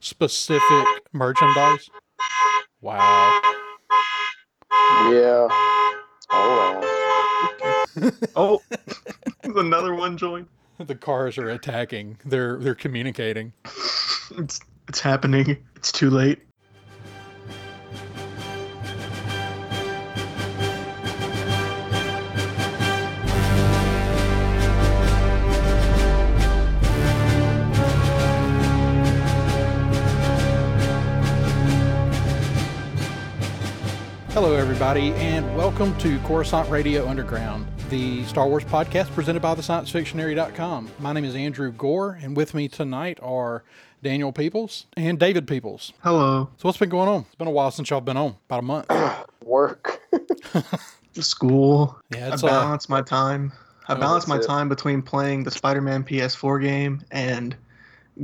specific merchandise. Wow. Yeah. Hold on. Oh, oh. another one joined. The cars are attacking. They're they're communicating. It's it's happening. It's too late. Hello, everybody, and welcome to Coruscant Radio Underground, the Star Wars podcast presented by the ScienceFictionary.com. My name is Andrew Gore, and with me tonight are Daniel Peoples and David Peoples. Hello. So, what's been going on? It's been a while since y'all been on, about a month. Work. School. Yeah, I it's uh, balance my time. I Oh, balance my it. time between playing the Spider-Man PS4 game and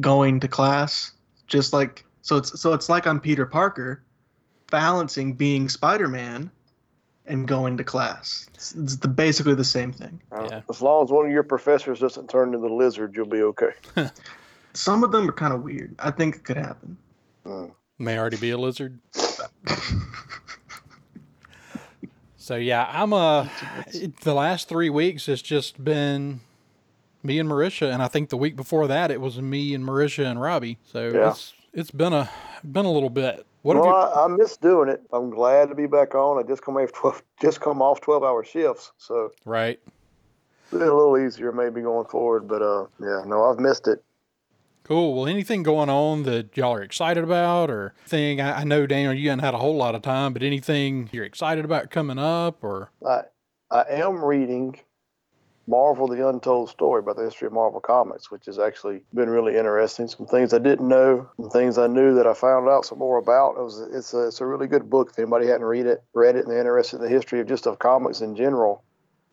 going to class. Just like so, it's so it's like I'm Peter Parker, balancing being Spider-Man and going to class. It's, it's the, basically the same thing. Uh, Yeah. As long as one of your professors doesn't turn into the lizard, you'll be okay. Some of them are kind of weird. I think it could happen. Mm. may already be a lizard. So yeah, I'm uh it- the last three weeks has just been me and Marisha, and I think the week before that it was me and Marisha and Robbie. So Yeah. it's it's been a been a little bit. What well, you? I, I miss doing it. I'm glad to be back on. I just come off 12, just come off 12 hour shifts, so Right. it's a little easier maybe going forward. But uh, yeah, no, I've missed it. Cool. Well, anything going on that y'all are excited about, or thing? I, I know Daniel, you haven't had a whole lot of time, but anything you're excited about coming up, or I I am reading Marvel: The Untold Story about the history of Marvel Comics, which has actually been really interesting. Some things I didn't know, some things I knew that I found out some more about. It was it's a it's a really good book. If anybody hadn't read it, read it, and they're interested in the history of just of comics in general,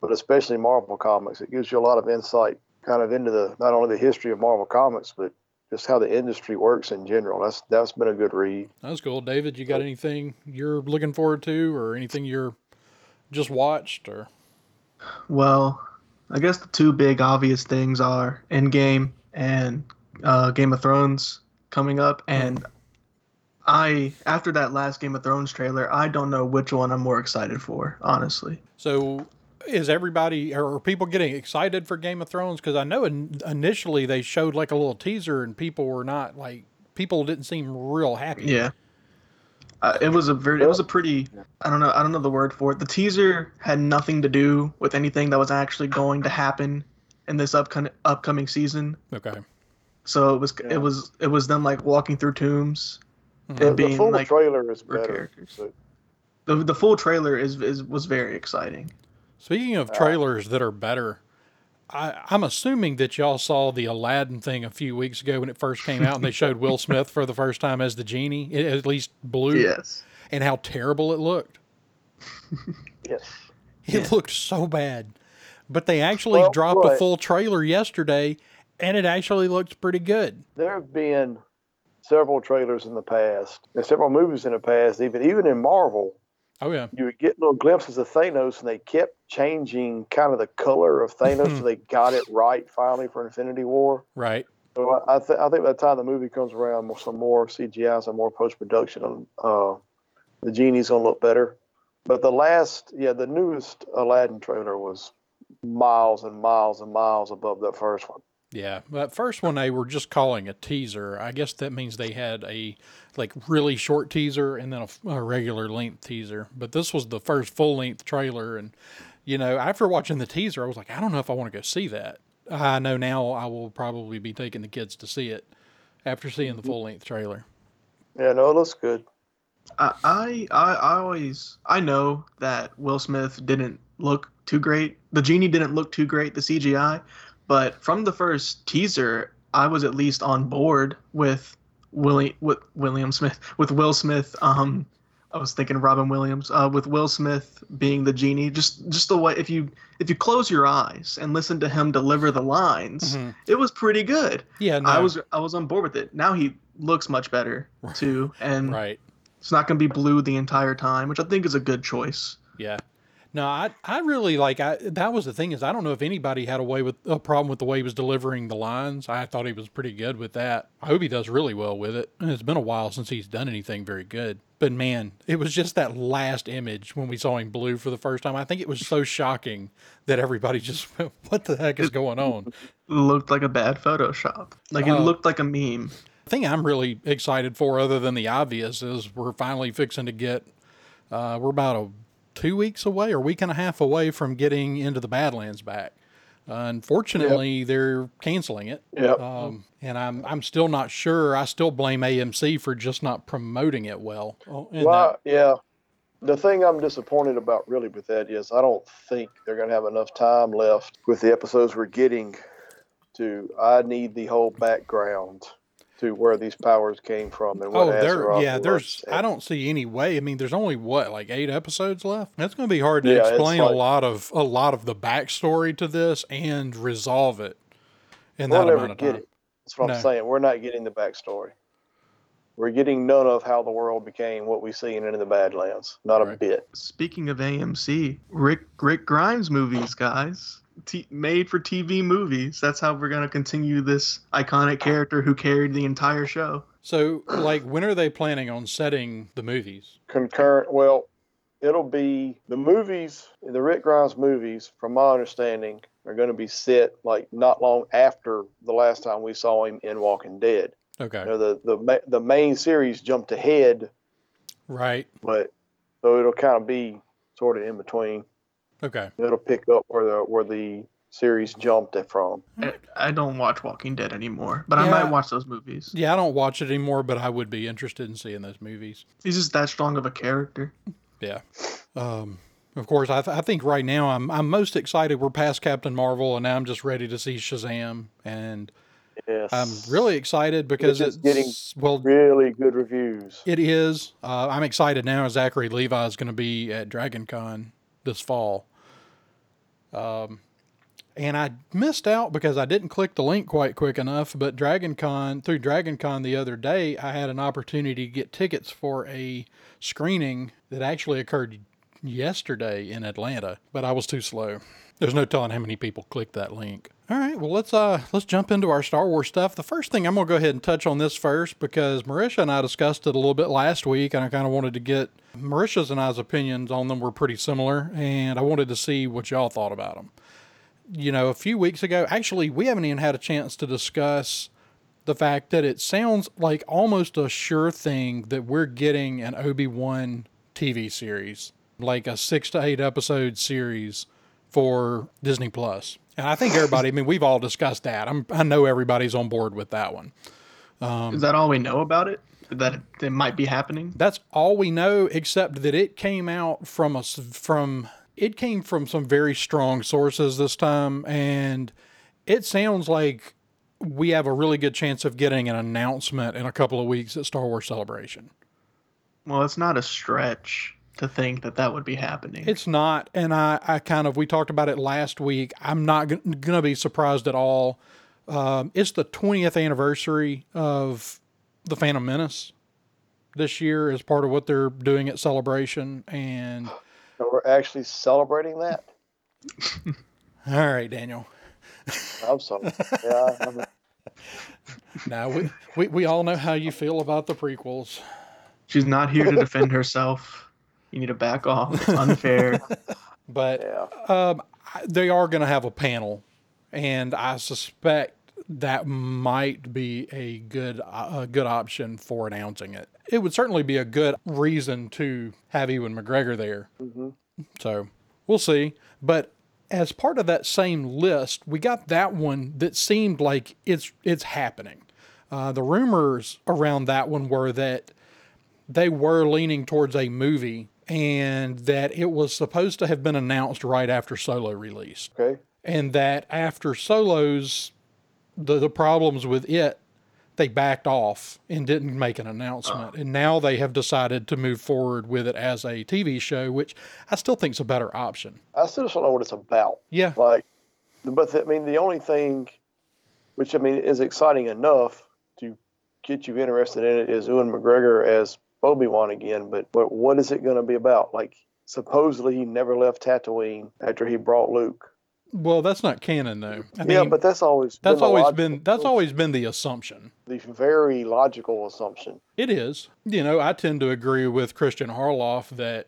but especially Marvel comics, it gives you a lot of insight, kind of into the not only the history of Marvel comics, but just how the industry works in general. That's that's been a good read. That's cool. David, you got anything you're looking forward to, or anything you're just watched, or Well, I guess the two big obvious things are Endgame and uh, Game of Thrones coming up. And I, after that last Game of Thrones trailer, I don't know which one I'm more excited for, honestly. So, is everybody or are people getting excited for Game of Thrones? Because I know in, initially they showed like a little teaser and people were not like people didn't seem real happy. Yeah. Uh, it was a very, it was a pretty, I don't know, I don't know the word for it. The teaser had nothing to do with anything that was actually going to happen in this upcoming upcoming season. Okay. So it was, Yeah. it was, it was them like walking through tombs. Mhm. The, the being, full like, trailer is better. characters. but- The, the full trailer is, is was very exciting. Speaking of trailers that are better, I, I'm assuming that y'all saw the Aladdin thing a few weeks ago when it first came out, and they showed Will Smith for the first time as the genie, at least blue, Yes. and how terrible it looked. yes. It Yeah. looked so bad. But they actually Well, dropped a full trailer yesterday, and it actually looks pretty good. there have been several trailers in the past and several movies in the past even even in marvel Oh yeah, you would get little glimpses of thanos and they kept changing kind of the color of thanos so they got it right finally for infinity war. Right. so i, I, th- I think by the time the movie comes around some more cgi some more post-production uh, the genie's gonna look better. But the last yeah the newest aladdin trailer was miles and miles and miles above that first one Yeah, that first one they were just calling a teaser. I guess that means they had a like really short teaser and then a regular length teaser. But this was the first full length trailer, and you know, after watching the teaser, I was like, I don't know if I want to go see that. I know now I will probably be taking the kids to see it after seeing the mm-hmm. full length trailer. yeah no it looks good I, I I I always I know that Will Smith didn't look too great. The genie didn't look too great. The CGI, but from the first teaser, I was at least on board with Willie with William Smith with Will Smith. Um, I was thinking Robin Williams uh, with Will Smith being the genie. Just just the way if you if you close your eyes and listen to him deliver the lines, Mhm. it was pretty good. Yeah, no, I was I was on board with it. Now he looks much better too, and right. it's not going to be blue the entire time, which I think is a good choice. Yeah. No, I I really like I that was the thing is I don't know if anybody had a way with a problem with the way he was delivering the lines. I thought he was pretty good with that. I hope he does really well with it. And It's been a while since he's done anything very good. But man, it was just that last image when we saw him blue for the first time. I think it was so shocking that everybody just went, "What the heck is going on?" It looked like a bad Photoshop. Like it Oh. looked like a meme. The thing I'm really excited for, other than the obvious, is we're finally fixing to get. Uh, we're about a two weeks away or week and a half away from getting into the Badlands back. Uh, unfortunately, they're canceling it, Yep. um, and I'm I'm still not sure. I still blame AMC for just not promoting it well. And Well, yeah. The thing I'm disappointed about really with that is I don't think they're going to have enough time left with the episodes we're getting to. I need the whole background to where these powers came from and what Oh, there, yeah. was. There's, I don't see any way. I mean, there's only what, like eight episodes left. That's going to be hard to Yeah, it's explain a lot of a lot of the backstory to this and resolve it in We'll that never amount of get time. it. That's what No. I'm saying. We're not getting the backstory. We're getting none of how the world became what we see in in the Badlands. Not a bit. Speaking of AMC, Rick Rick Grimes movies, guys. T- made for TV movies. That's how we're gonna continue this iconic character who carried the entire show. So, like, when are they planning on setting the movies? concurrent. Well, it'll be the movies, the Rick Grimes movies, from my understanding, are going to be set like not long after the last time we saw him in Walking Dead. Okay, You know, the the the main series jumped ahead, right. but so it'll kind of be sort of in between. Okay, It'll pick up where the where the series jumped it from. I, I don't watch Walking Dead anymore, but I might watch those movies. yeah. I don't watch it anymore, but I would be interested in seeing those movies. He's just that strong of a character. Yeah. Um, of course, I, th- I think right now I'm I'm most excited. We're past Captain Marvel, and now I'm just ready to see Shazam, and Yes, I'm really excited because Which it's getting well, really good reviews. it is. Uh, I'm excited now. Zachary Levi is going to be at Dragon Con this fall. Um, and I missed out because I didn't click the link quite quick enough. But Dragon Con through Dragon Con the other day, I had an opportunity to get tickets for a screening that actually occurred yesterday in Atlanta, but I was too slow. There's no telling how many people clicked that link. All right, well let's uh let's jump into our Star Wars stuff. The first thing I'm gonna go ahead and touch on this first because Marisha and I discussed it a little bit last week, and I kind of wanted to get Marisha's and I's opinions on them were pretty similar, and I wanted to see what y'all thought about them. You know, a few weeks ago, actually, we haven't even had a chance to discuss the fact that it sounds like almost a sure thing that we're getting an Obi Wan TV series, like a six to eight episode series for Disney Plus. And I think everybody, I mean, we've all discussed that. I'm, I know everybody's on board with that one. Is that all we know about it? That it, it might be happening? That's all we know, except that it came out from us from it came from some very strong sources this time, and it sounds like we have a really good chance of getting an announcement in a couple of weeks at Star Wars Celebration. Well, it's not a stretch to think that that would be happening. It's not, and I, I kind of we talked about it last week. I'm not g- gonna be surprised at all. Um, it's the 20th anniversary of the Phantom Menace this year as part of what they're doing at Celebration, and And we're actually celebrating that. all right, Daniel. I'm sorry. Yeah, I'm, Now we, we we all know how you feel about the prequels. She's not here to defend herself. You need to back off. Unfair. But yeah. um, they are going to have a panel, and I suspect that might be a good a good option for announcing it. It would certainly be a good reason to have Ewan McGregor there. hmm So we'll see. But as part of that same list, we got that one that seemed like it's it's happening. Uh, the rumors around that one were that they were leaning towards a movie and that it was supposed to have been announced right after Solo released. Okay. And that after Solo's the, the problems with it, they backed off and didn't make an announcement. Ah. And now they have decided to move forward with it as a TV show, which I still think is a better option. I still just don't know what it's about. Yeah. Like, but the, I mean, the only thing, which I mean is exciting enough to get you interested in it, is Ewan McGregor as Obi Wan again. But but what is it going to be about? Like, supposedly he never left Tatooine after he brought Luke. Well, that's not canon though. I yeah, mean, but that's always that's been always been that's always been the assumption. the very logical assumption. It is. You know, I tend to agree with Christian Harloff that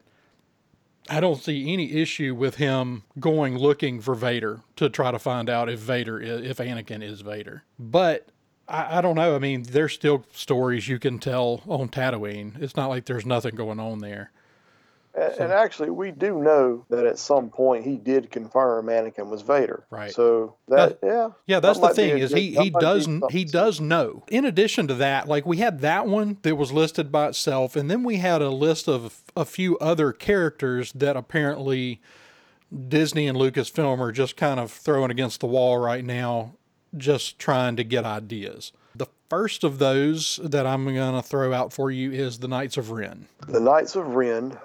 I don't see any issue with him going looking for Vader to try to find out if Vader is, if Anakin is Vader. But I, I don't know. I mean, there's still stories you can tell on Tatooine. It's not like there's nothing going on there. And, So- and actually, we do know that at some point he did confirm Anakin was Vader. Right. So that, yeah, Yeah, that's the thing is good- he he does he does know. In addition to that, like we had that one that was listed by itself, and then we had a list of a few other characters that apparently Disney and Lucasfilm are just kind of throwing against the wall right now, just trying to get ideas. The first of those that I'm going to throw out for you is the Knights of Ren. the Knights of Ren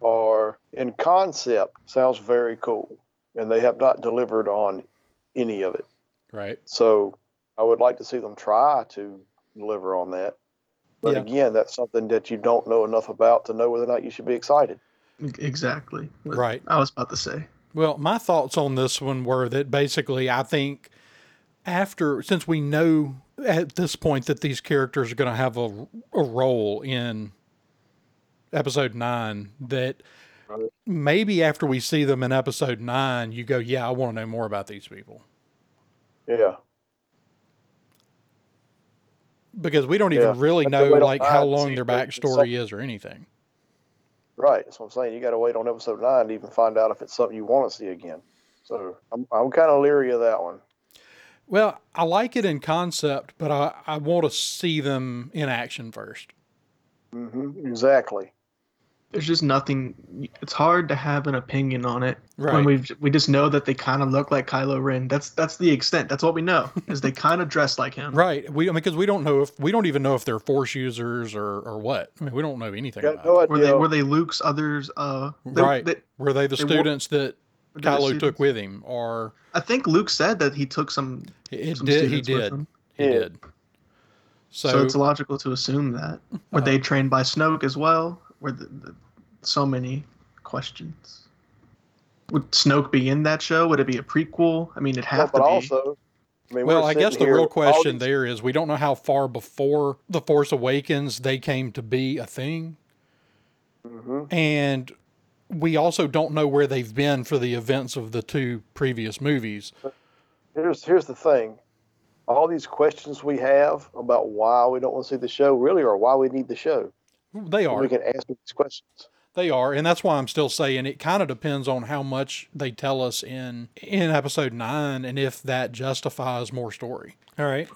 are in concept sounds very cool, and they have not delivered on any of it. Right. So I would like to see them try to deliver on that. But Yeah. again, that's something that you don't know enough about to know whether or not you should be excited. Exactly. Right. I was about to say. Well, my thoughts on this one were that basically I think after since we know at this point that these characters are going to have a, a role in episode 9 that maybe after we see them in episode 9 you go, "Yeah, I want to know more about these people." Yeah. Because we don't even Yeah. really know like how long their the- the backstory is or anything. Right. That's what I'm saying. You got to wait on episode nine to even find out if it's something you want to see again. So I'm, I'm kind of leery of that one. Well, I like it in concept, but I, I want to see them in action first. hmm Exactly. There's just nothing. It's hard to have an opinion on it Right. when we we just know that they kind of look like Kylo Ren. That's that's the extent. That's what we know is they kind of dress like him. Right. We I mean, because we don't know if we don't even know if they're force users or or what. I mean, we don't know anything Got about. no it. Were they idea. were they Luke's others? Uh, they- Right. they- Were they the they students that were they the Kylo took with him, or I think Luke said that he took some. it some did? He did. He Yeah. did. So, So, it's logical to assume that. Were Uh, they trained by Snoke as well? Were the, the, so many questions? Would Snoke be in that show? Would it be a prequel? I mean, it'd No, have but to be. also, I mean, well, I guess the real question these- there is we don't know how far before the Force Awakens they came to be a thing, Mhm. and we also don't know where they've been for the events of the two previous movies. Here's here's the thing. All these questions we have about why we don't want to see the show really are why we need the show. They are. We can answer these questions. They are, and that's why I'm still saying it kind of depends on how much they tell us in in episode 9 and if that justifies more story. All right.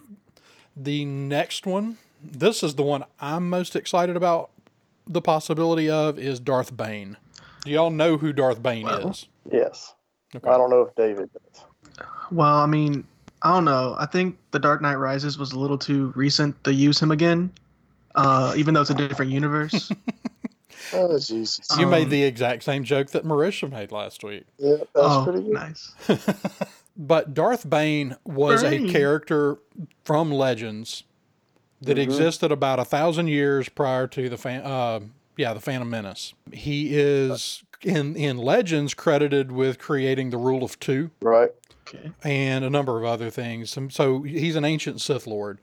The next one, this is the one I'm most excited about the possibility of is Darth Bane. Do y'all know who Darth Bane Well, is? Yes. Okay. I don't know if David does. Well, I mean, I don't know. I think The Dark Knight Rises was a little too recent to use him again, uh, even though it's a different universe. Oh Jesus. You made Um, the exact same joke that Marisha made last week. Yeah, that's oh, pretty good. nice. But Darth Bane was Bane. a character from Legends that Mhm. existed about a thousand years prior to the fan, uh, yeah, the Phantom Menace. He is in in Legends credited with creating the Rule of Two Right. Okay. and a number of other things. And so he's an ancient Sith Lord.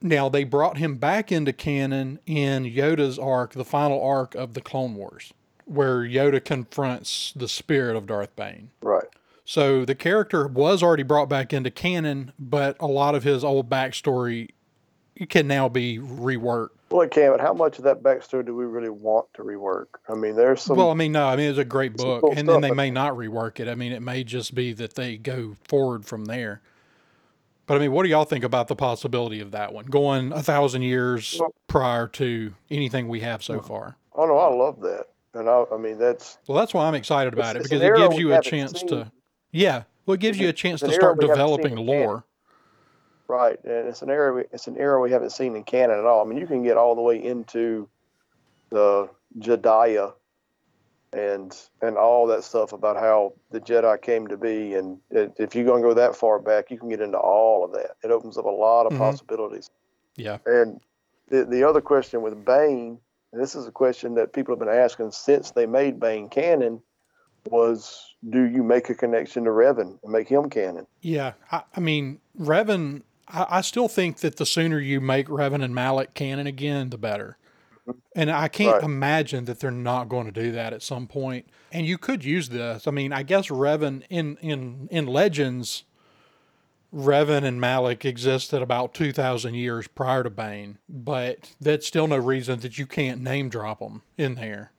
Now they brought him back into canon in Yoda's arc, the final arc of the Clone Wars, where Yoda confronts the spirit of Darth Bane. Right. So the character was already brought back into canon, but a lot of his old backstory can now be reworked. Well, it can, but how much of that backstory do we really want to rework? I mean, there's some. well, I mean, no, I mean it's a great book, cool and then they may not rework it. I mean, it may just be that they go forward from there. But I mean, what do y'all think about the possibility of that one going a thousand years Well- prior to anything we have so far? oh no, I love that, and I, I mean that's Well, that's why I'm excited about it because it gives you a chance seen. to, yeah, well, it gives you a chance to start we haven't seen developing lore. Right, and it's an era we, it's an era we haven't seen in canon at all. I mean, you can get all the way into the Je'daii and and all that stuff about how the Jedi came to be, and it, if you're going to go that far back, you can get into all of that. It opens up a lot of Mhm. possibilities. Yeah. And the the other question with Bane, and this is a question that people have been asking since they made Bane canon, was do you make a connection to Revan and make him canon? Yeah, I, I mean, Revan. I, I still think that the sooner you make Revan and Malak canon again, the better. And I can't Right. imagine that they're not going to do that at some point. And you could use this. I mean, I guess Revan in in in Legends, Revan and Malak existed about two thousand years prior to Bane, but that's still no reason that you can't name drop them in there.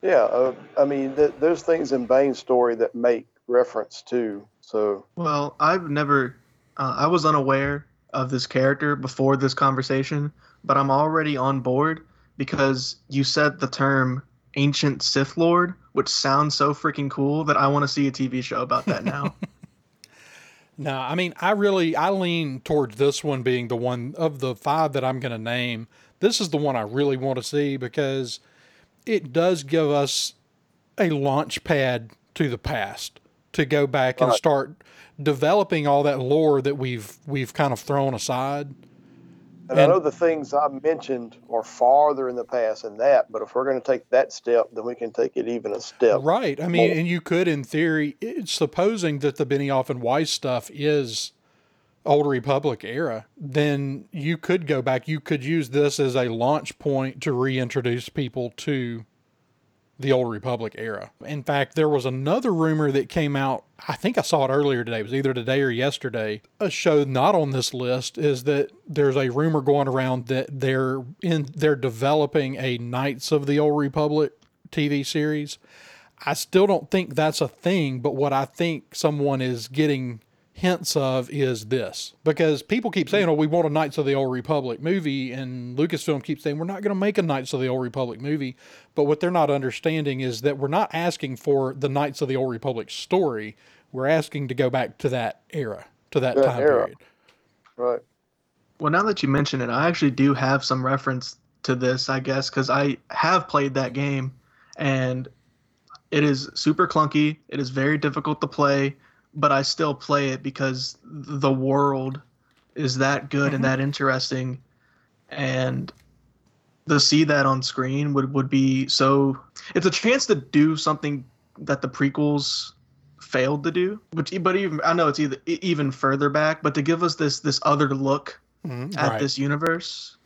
Yeah, uh, I mean, th- there's things in Bane's story that make reference to. So Well, I've never, uh, I was unaware of this character before this conversation, but I'm already on board because you said the term ancient Sith Lord, which sounds so freaking cool that I want to see a TV show about that now. No, I mean, I really I lean towards this one being the one of the five that I'm going to name. This is the one I really want to see because it does give us a launch pad to the past to go back and start developing all that lore that we've we've kind of thrown aside. And, I know the things I mentioned are farther in the past than that, but if we're going to take that step, then we can take it even a step. Right. I mean, Well- and you could, in theory, it's supposing that the Benioff and Weiss stuff is Old Republic era, then you could go back. You could use this as a launch point to reintroduce people to the Old Republic era. In fact, there was another rumor that came out. I think I saw it earlier today. It was either today or yesterday. A show not on this list is that there's a rumor going around that they're in they're developing a Knights of the Old Republic TV series. I still don't think that's a thing, but what I think someone is getting hints of is this because people keep saying, "Oh, we want a Knights of the Old Republic movie," and Lucasfilm keeps saying, "We're not going to make a Knights of the Old Republic movie." But what they're not understanding is that we're not asking for the Knights of the Old Republic story. We're asking to go back to that era, to that, That time era. period. Right. well, now that you mention it, I actually do have some reference to this, I guess, because I have played that game and it is super clunky. It is very difficult to play, but I still play it because the world is that good and that interesting. And to see that on screen would, would be so. It's a chance to do something that the prequels failed to do. But but even I know it's either even further back, but to give us this this other look Mhm, at right. this universe,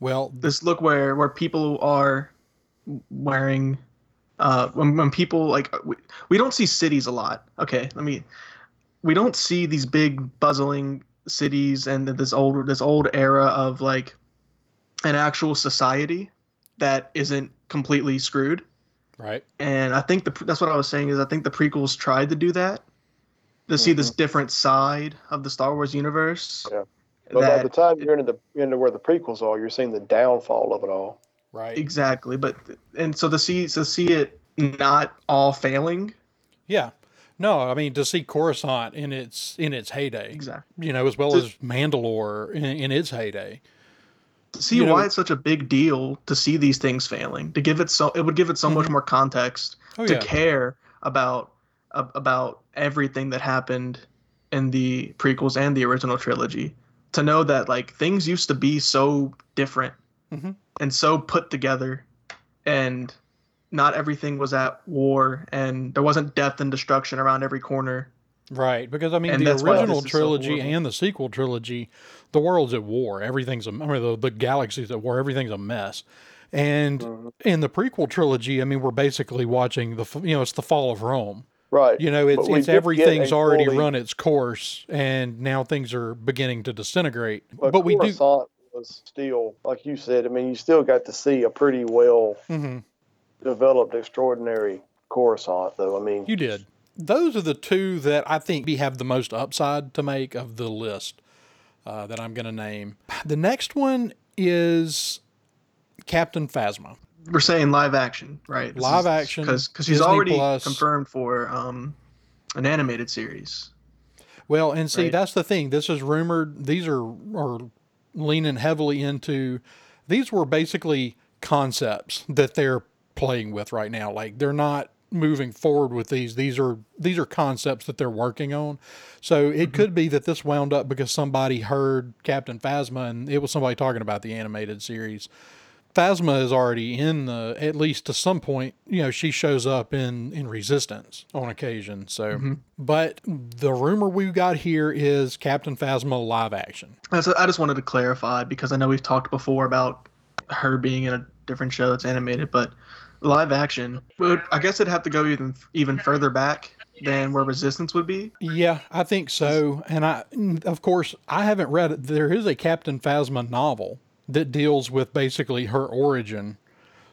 Well, this look where where people are wearing uh when, when people like we, we don't see cities a lot okay let me we don't see these big buzzing cities and this old this old era of like an actual society that isn't completely screwed right. and i think the that's what i was saying is i think the prequels tried to do that to see this different side of the star wars universe Yeah. But by the time you're into the into where the prequels are, you're seeing the downfall of it all. Right. Exactly, but and so to see to see it not all failing. Yeah. No, I mean to see Coruscant in its in its heyday, Exactly. you know, as well To- as Mandalore in, in its heyday. To see You know- why it's such a big deal to see these things failing. To give it so it would give it so much Mhm. more context Oh to yeah. care about ab- about everything that happened in the prequels and the original trilogy. To know that like things used to be so different Mhm. and so put together and not everything was at war and there wasn't death and destruction around every corner. Right, because I mean And the original this is so trilogy and the sequel trilogy, the world's at war. Everything's a, I mean the, the galaxy's at war. Everything's a mess. And Mhm. in the prequel trilogy, I mean we're basically watching the you know it's the fall of Rome. Right. You know, it's it's everything's already fully- run its course, and now things are beginning to disintegrate. But, But, we do. Coruscant was still, like you said. I mean, you still got to see a pretty well Mhm. developed, extraordinary Coruscant, though. I mean, You did. Those are the two that I think we have the most upside to make of the list uh, that I'm going to name. The next one is Captain Phasma. We're saying live action, right? This Live is- action, because because he's already Plus. confirmed for um an animated series. Well, and see, Right. that's the thing. This is rumored. These are are leaning heavily into. These were basically concepts that they're playing with right now. Like they're not moving forward with these. These are these are concepts that they're working on. So it mm-hmm. could be that this wound up because somebody heard Captain Phasma and it was somebody talking about the animated series. Phasma is already in the at least to some point. You know, she shows up in in Resistance on occasion. So, Mm-hmm. but the rumor we got here is Captain Phasma live action. That's- I just wanted to clarify because I know we've talked before about her being in a different show that's animated, but live action. Would I guess it'd have to go even even further back than where Resistance would be. Yeah, I think so. And I, of course, I haven't read it. There is a Captain Phasma novel that deals with basically her origin.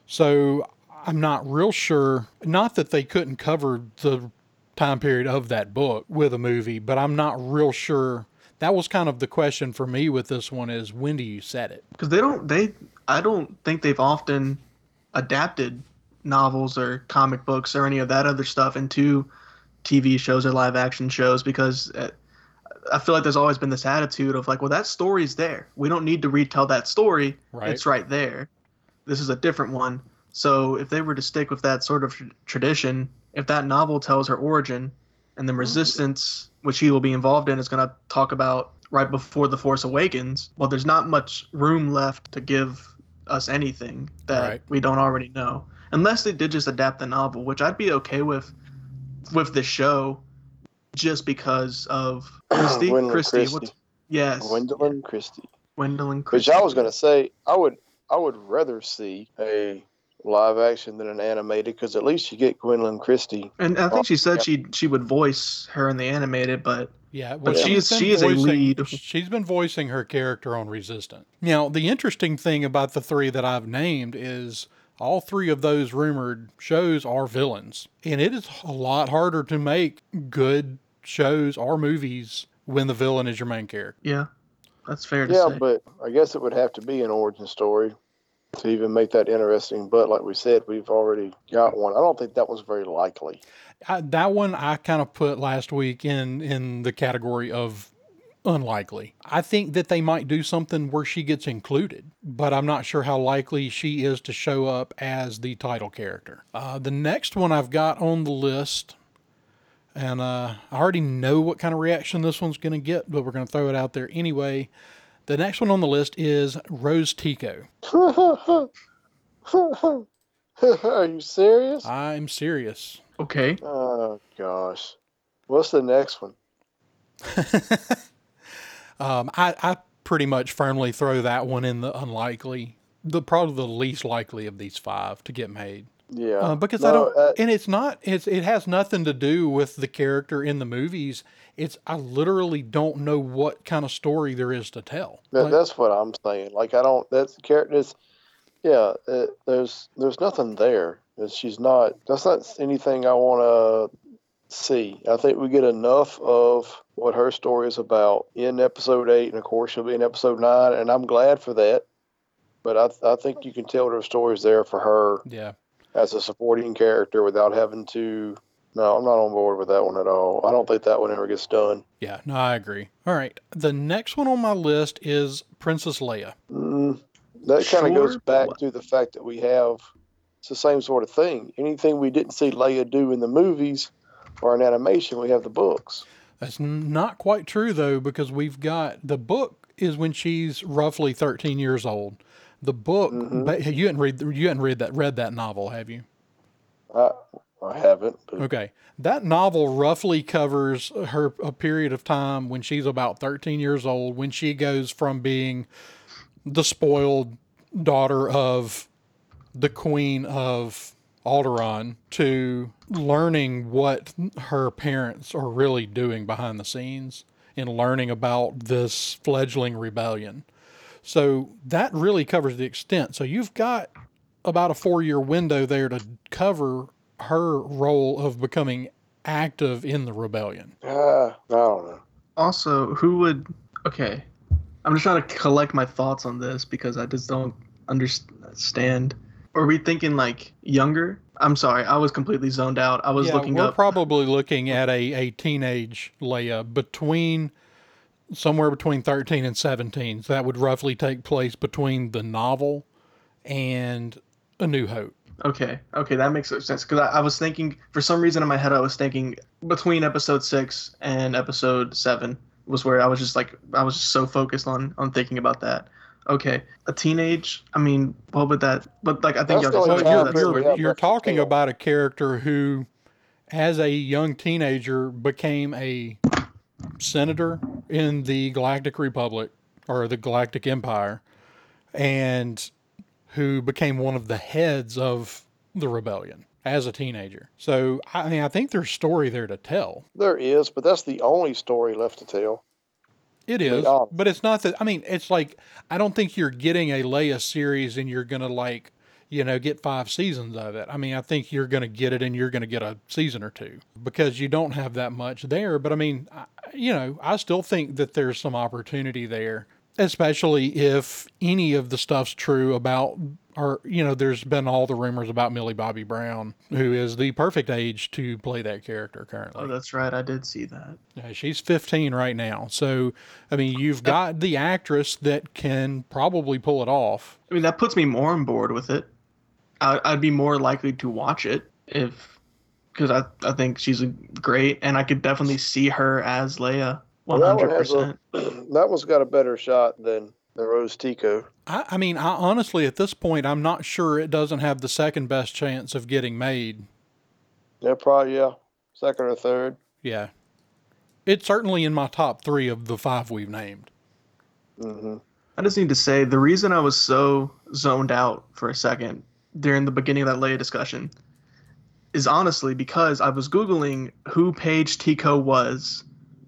So I'm not real sure. Not that they couldn't cover the time period of that book with a movie, but I'm not real sure. That was kind of the question for me with this one is when do you set it? because they don't they i don't think they've often adapted novels or comic books or any of that other stuff into tv shows or live action shows because uh, i feel like there's always been this attitude of like well that story's there. We don't need to retell that story. Right. it's right there. This is a different one. So if they were to stick with that sort of tradition if that novel tells her origin and then mm-hmm. resistance which he will be involved in is going to talk about right before the force awakens well there's not much room left to give us anything that Right. we don't already know. Unless they did just adapt the novel which i'd be okay with with the show just because of christie Gwendoline christy, Christie. what's yes Gwendoline Christie. gwendoline Which christie I was going to say, I would, I would rather see a live action than an animated because at least you get Gwendoline Christie. and i think she said she she would voice her in the animated but Yeah, But well, she she's is- been she is a voicing- lead. She's been voicing her character on Resistance. Now, the interesting thing about the three that I've named is all three of those rumored shows are villains, and it is a lot harder to make good shows or movies when the villain is your main character. yeah that's fair to Yeah, say but I guess it would have to be an origin story to even make that interesting. But like we said, we've already got one. I don't think that was very likely. I, that one I kind of put last week in in the category of unlikely. I think that they might do something where she gets included, but I'm not sure how likely she is to show up as the title character. Uh, the next one I've got on the list, and uh, I already know what kind of reaction this one's going to get, but we're going to throw it out there anyway. The next one on the list is Rose Tico. Are you serious? I'm serious. okay Oh gosh. What's the next one? Um, I, I pretty much firmly throw that one in the unlikely, the probably the least likely of these five to get made. Yeah. Uh, because I don't, uh, and it's not, it's it has nothing to do with the character in the movies. It's I literally don't know what kind of story there is to tell. That, Like, that's what I'm saying. Like I don't. That's the character. Is, yeah. Uh, there's there's nothing there. She's not. That's not anything I want to see. I think we get enough of what her story is about in episode eight, and of course she'll be in episode nine, and I'm glad for that. But I I think you can tell her stories there for her yeah, as a supporting character without having to. No, I'm not on board with that one at all. I don't think that one ever gets done. yeah, no, I agree. All right, the next one on my list is Princess Leia. Mm, that kind of goes back to the fact that we have it's the same sort of thing. Anything we didn't see Leia do in the movies or in animation, we have the books. That's not quite true though, because we've got the book is when she's roughly 13 years old. The book, Mhm. but you hadn't read you hadn't read that read that novel, have you? I, I haven't. But Okay. That novel roughly covers her a period of time when she's about 13 years old, when she goes from being the spoiled daughter of the queen of Alderaan to learning what her parents are really doing behind the scenes and learning about this fledgling rebellion. So that really covers the extent. So you've got about a four year window there to cover her role of becoming active in the rebellion. ah, I don't know. Also, who would? Okay, I'm just trying to collect my thoughts on this because I just don't understand. Are we thinking like younger? I'm sorry, I was completely zoned out. I was yeah, looking we're up. probably looking at a, a teenage Leia between somewhere between 13 and 17. So that would roughly take place between the novel and A New Hope. okay, okay, that makes sense because I, I was thinking for some reason in my head I was thinking between episode six and episode seven was where I was just like I was just so focused on on thinking about that. okay, a teenage. I mean, what would that? But like, I think That's y'all the just only Well, Yeah, you're, you're, you're talking about a character who, as a young teenager, became a senator in the Galactic Republic or the Galactic Empire, and who became one of the heads of the rebellion as a teenager. So, I mean, I think there's story there to tell. There is, but that's the only story left to tell. It is, but it's not that. I mean, it's like I don't think you're getting a Leia series and you're gonna like, you know, get five seasons of it. I mean, I think you're gonna get it and you're gonna get a season or two because you don't have that much there. But I mean, I, you know, I still think that there's some opportunity there, especially if any of the stuff's true about. Or you know, there's been all the rumors about Millie Bobby Brown, who is the perfect age to play that character currently. Oh, that's right. I did see that. Yeah, she's 15 right now. So, I mean, you've got the actress that can probably pull it off. I mean, that puts me more on board with it. I, I'd be more likely to watch it if, because I, I think she's a great, and I could definitely see her as Leia, Well, one that one hundred has a- percent. that one's got a better shot than the Rose Tico. I, I mean, I honestly, at this point, I'm not sure it doesn't have the second best chance of getting made. Yeah, probably yeah, second or third. Yeah. It's certainly in my top three of the five we've named. hmm I just need to say the reason I was so zoned out for a second during the beginning of that Leia discussion is honestly because I was googling who Paige Tico was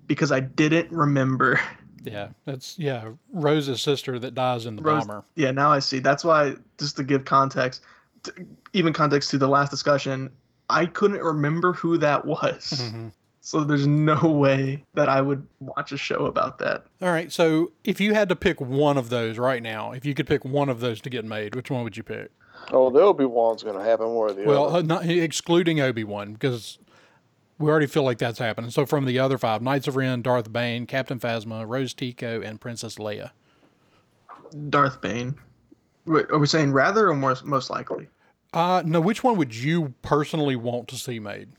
because I didn't remember. Yeah. That's, yeah, Rose's sister that dies in the Rose- bomber. Yeah, now I see. That's why, just to give context, t- even context to the last discussion, I couldn't remember who that was. Mhm. So there's no way that I would watch a show about that. All right. So, if you had to pick one of those right now, if you could pick one of those to get made, which one would you pick? Oh, the Obi Wan's going to happen more of the Well, other. uh, not, excluding Obi Wan, because we already feel like that's happening. So from the other five, Knights of Ren, Darth Bane, Captain Phasma, Rose Tico, and Princess Leia. Darth Bane. Wait, Are we saying rather or more, most likely? Uh, no, which one would you personally want to see made?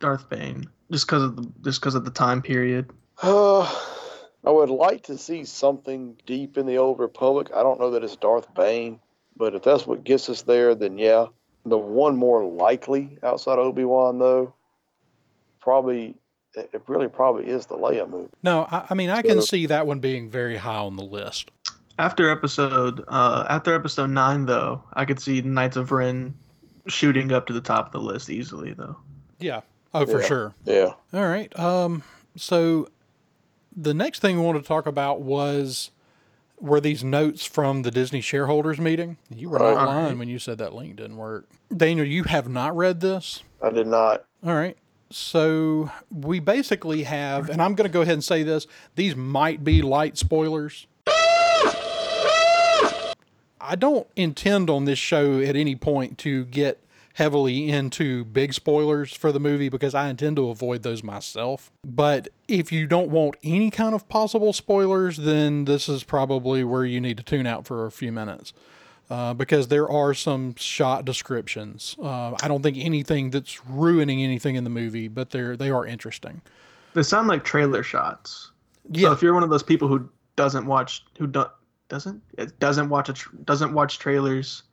Darth Bane, just because of the just because of the time period. Uh, I would like to see something deep in the Old Republic. I don't know that it's Darth Bane, but if that's what gets us there, then yeah. The one more likely outside Obi Wan, though, probably it it really probably is the Leia movie. No, I, I mean I can see that one being very high on the list. After episode uh after episode nine though, I could see Knights of Ren shooting up to the top of the list easily though. Yeah. Oh, for Yeah. sure. Yeah. All right. Um, so the next thing we wanted to talk about was were these notes from the Disney shareholders meeting. You were not Right. lying when you said that link didn't work. Daniel, you have not read this. I did not. All right. So we basically have, and I'm going to go ahead and say this: these might be light spoilers. I don't intend on this show at any point to get heavily into big spoilers for the movie because I intend to avoid those myself. But if you don't want any kind of possible spoilers, then this is probably where you need to tune out for a few minutes uh, because there are some shot descriptions. Uh, I don't think anything that's ruining anything in the movie, but they're they are interesting. They sound like trailer shots. Yeah, So if you're one of those people who doesn't watch who do, doesn't doesn't watch a tr- doesn't watch trailers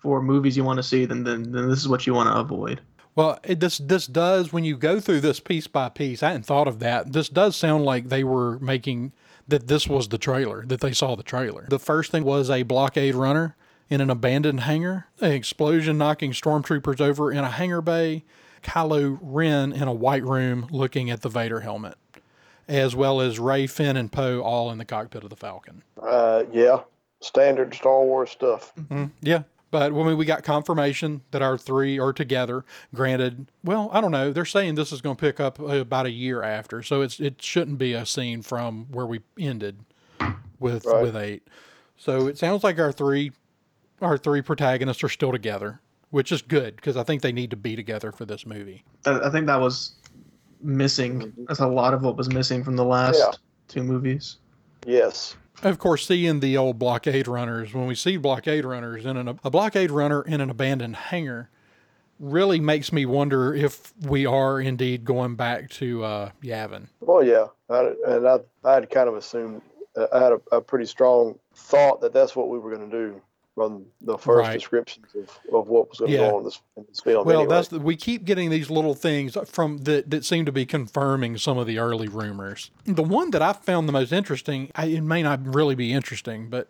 for movies you want to see, then then, then this is what you want to avoid. Well, it, this this does when you go through this piece by piece. I hadn't thought of that. This does sound like they were making that this was the trailer that they saw the trailer. The first thing was a blockade runner in an abandoned hangar, an explosion knocking stormtroopers over in a hangar bay, Kylo Ren in a white room looking at the Vader helmet, as well as Rey, Finn, and Poe all in the cockpit of the Falcon. Uh, yeah. Standard Star Wars stuff. Mm, yeah. But when we got confirmation that our three are together, granted, well, I don't know. They're saying this is going to pick up uh, about a year after, so it's it shouldn't be a scene from where we ended with Right. with eight. So it sounds like our three our three protagonists are still together, which is good because I think they need to be together for this movie. I, I think that was missing. Mm-hmm. That's a lot of what was missing from the last Yeah. two movies. Yes. Of course, seeing the old blockade runners, when we see blockade runners in an, a blockade runner in an abandoned hangar, really makes me wonder if we are indeed going back to uh, Yavin. Well, yeah. I, and I, I had kind of assumed uh, I had a, a pretty strong thought that that's what we were going to do from the first Right. descriptions of, of what was going Yeah. on in this, in this film. Well, anyway. that's the, we keep getting these little things from that that seem to be confirming some of the early rumors. The one that I found the most interesting, I, it may not really be interesting, but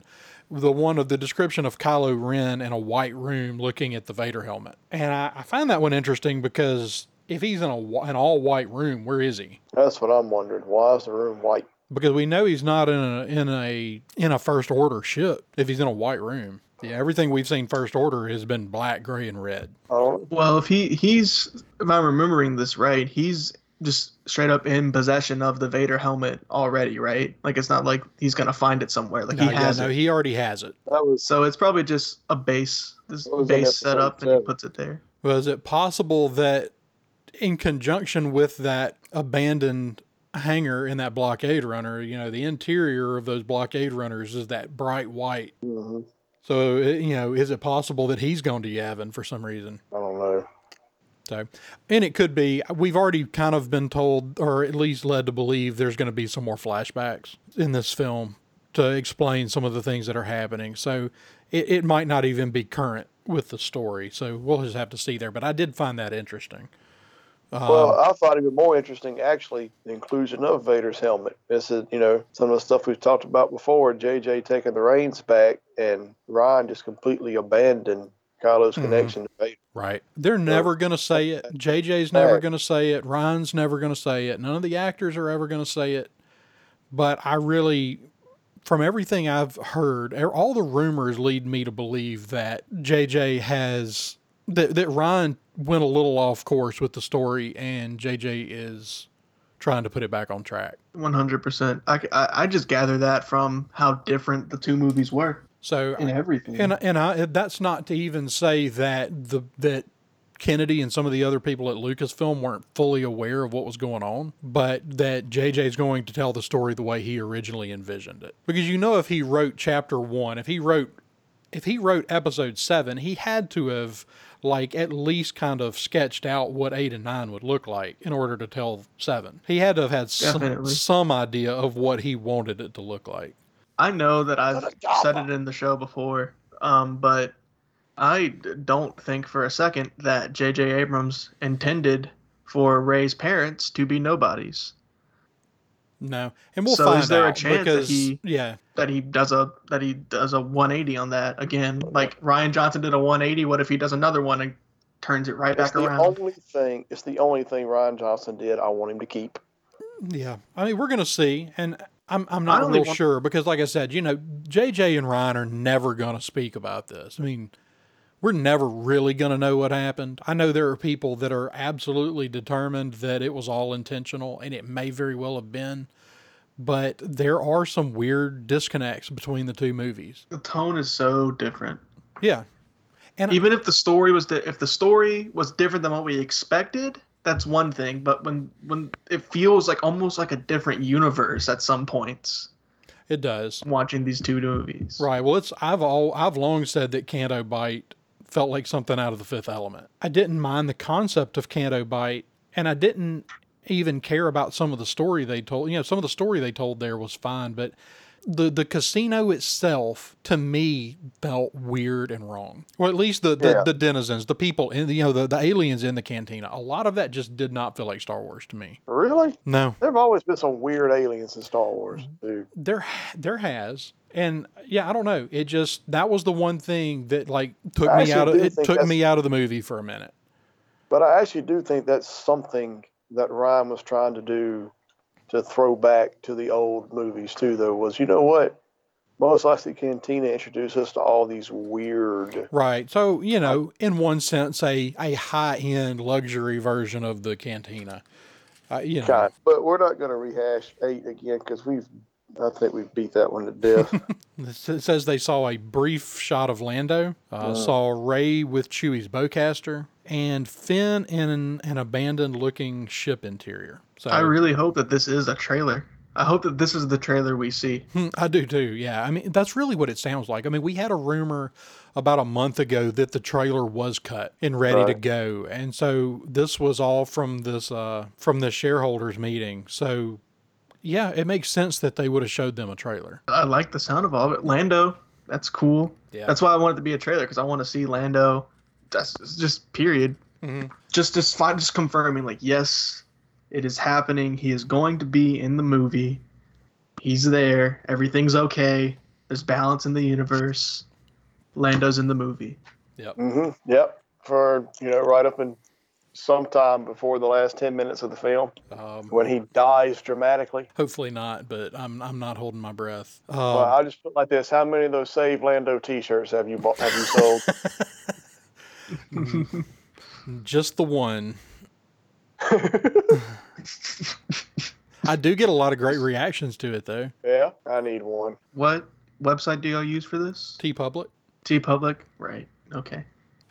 the one of the description of Kylo Ren in a white room looking at the Vader helmet, and I, I find that one interesting because if he's in a an all white room, where is he? that's what I'm wondering. Why is the room white? Because we know he's not in a in a in a first order ship if he's in a white room. Yeah, everything we've seen first order has been black, gray, and red. I don't. Well, if he he's if I'm remembering this right, he's just straight up in possession of the Vader helmet already, right? Like it's not like he's gonna find it somewhere. Like No, he yeah, has no, it. he already has it. That was So it's probably just a base, this What was in base set episode up, and he puts it there. Was it possible that in conjunction with that abandoned hangar in that blockade runner, you know, the interior of those blockade runners is that bright white. mhm. So, you know, is it possible that he's gone to Yavin for some reason? I don't know. So, and it could be, we've already kind of been told, or at least led to believe there's going to be some more flashbacks in this film to explain some of the things that are happening. So it, it might not even be current with the story. So we'll just have to see there. But I did find that interesting. Um, Well, I thought even more interesting, actually, the inclusion of Vader's helmet. This is, you know, some of the stuff we've talked about before. JJ taking the reins back, and Rian just completely abandoned Kylo's Mhm. connection to Vader. Right. They're never going to say it. JJ's never Right. going to say it. Rian's never going to say it. None of the actors are ever going to say it. But I really, from everything I've heard, all the rumors lead me to believe that JJ has, that, that Ryan went a little off course with the story and JJ is trying to put it back on track. One hundred percent. I, I I just gather that from how different the two movies were So in everything. And and I that's not to even say that the that Kennedy and some of the other people at Lucasfilm weren't fully aware of what was going on, but that JJ's going to tell the story the way he originally envisioned it. Because you know if he wrote chapter 1, if he wrote if he wrote episode 7, he had to have like at least kind of sketched out what 8 and 9 would look like in order to tell 7. He had to have had some, some idea of what he wanted it to look like. I know that I've What a gobble. said it in the show before, um, but I don't think for a second that J.J. Abrams intended for Rey's parents to be nobodies. No, and we'll So find is there a out chance that because he- yeah, That he does a that he does a 180 on that again. Like Rian Johnson did a 180. What if he does another one and turns it right It's back the around? only thing. It's the only thing Rian Johnson did. I want him to keep. yeah. I mean, we're gonna see, and I'm I'm not only real want- sure because, like I said, you know, JJ and Rian are never gonna speak about this. I mean, we're never really gonna know what happened. I know there are people that are absolutely determined that it was all intentional, and it may very well have been. But there are some weird disconnects between the two movies. The tone is so different. Yeah, and Even if the story was di- if the story was different than what we expected, that's one thing. But when when it feels like almost like a different universe at some points it does. watching these two movies. Right. Well, it's I've all I've long said that Canto Bight felt like something out of the Fifth Element. I didn't mind the concept of Canto Bight, and I didn't even care about some of the story they told. You know, some of the story they told there was fine, but the the casino itself to me felt weird and wrong. Or at least the the, Yeah. the denizens, the people in the, you know the, the aliens in the cantina. A lot of that just did not feel like Star Wars to me. Really? No. There have always been some weird aliens in Star Wars, mm-hmm. dude. there there has and yeah i don't know it just that was the one thing that like took I me out of it took me out of the movie for a minute But I actually do think that's something that Rian was trying to do to throw back to the old movies too. Though was you know what? Most likely, Cantina introduced us to all these weird. right so you know in one sense a a high-end luxury version of the cantina uh, you know but we're not going to rehash eight again because we've. I think we've beat that one to death. it says they saw a brief shot of lando uh, saw Rey with chewie's bowcaster and finn in an, an abandoned looking ship interior so I really hope that this is a trailer. I hope that this is the trailer we see. Hmm, I do too. Yeah. I mean, that's really what it sounds like. I mean, we had a rumor about a month ago that the trailer was cut and ready to go. And so this was all from this uh from the shareholders meeting. So yeah, it makes sense that they would have showed them a trailer. I like the sound of all of it. Lando, that's cool. Yeah. That's why I want it to be a trailer because I want to see Lando. That's just period. Mhm. Just just just confirming like yes, it is happening. He is going to be in the movie. He's there. Everything's okay. There's balance in the universe. Lando's in the movie. Yep. hmm Yep. For you know, right up in sometime before the last ten minutes of the film Um, when he dies dramatically. hopefully not, but I'm I'm not holding my breath. Um, well, I just put like this: How many of those Save Lando T-shirts have you bought? Have you sold? just the one. I do get a lot of great reactions to it though. yeah, I need one. what website do y'all use for this? TeePublic. T Public. Right. Okay.